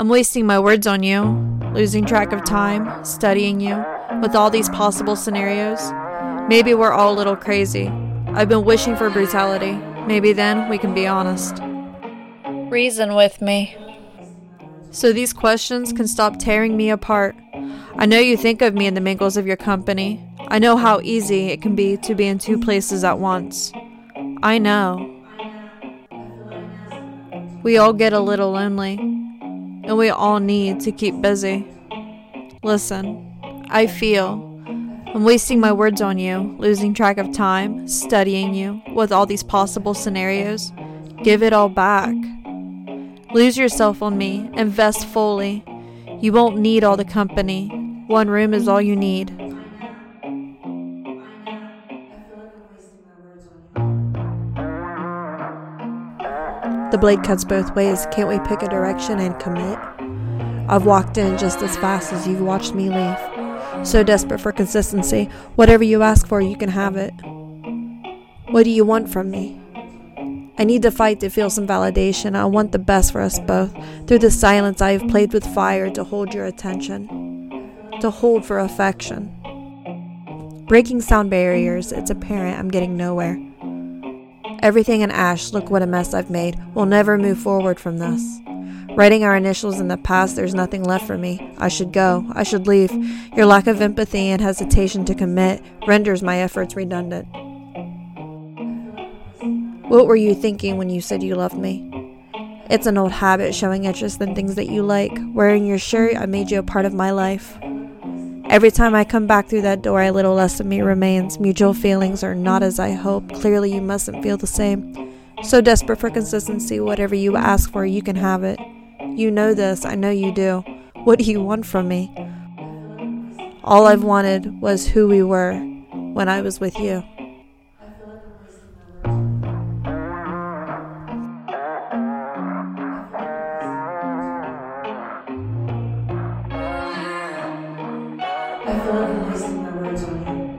I'm wasting my words on you, losing track of time, studying you, with all these possible scenarios. Maybe we're all a little crazy. I've been wishing for brutality. Maybe then we can be honest. Reason with me. So these questions can stop tearing me apart. I know you think of me in the mingles of your company. I know how easy it can be to be in two places at once. I know. We all get a little lonely, and we all need to keep busy. Listen, I feel I'm wasting my words on you, losing track of time, studying you, with all these possible scenarios. Give it all back. Lose yourself on me, invest fully. You won't need all the company. One room is all you need. The blade cuts both ways. Can't we pick a direction and commit? I've walked in just as fast as you've watched me leave. So desperate for consistency. Whatever you ask for, you can have it. What do you want from me? I need to fight to feel some validation. I want the best for us both. Through the silence, I have played with fire to hold your attention, to hold for affection. Breaking sound barriers, it's apparent I'm getting nowhere. Everything in ash, look what a mess I've made. We'll never move forward from this. Writing our initials in the past, there's nothing left for me. I should go. I should leave. Your lack of empathy and hesitation to commit renders my efforts redundant. What were you thinking when you said you loved me? It's an old habit showing interest in things that you like. Wearing your shirt, I made you a part of my life. Every time I come back through that door, a little less of me remains. Mutual feelings are not as I hope. Clearly, you mustn't feel the same. So desperate for consistency, whatever you ask for, you can have it. You know this, I know you do. What do you want from me? All I've wanted was who we were when I was with you. I thought I was wasting my words on you.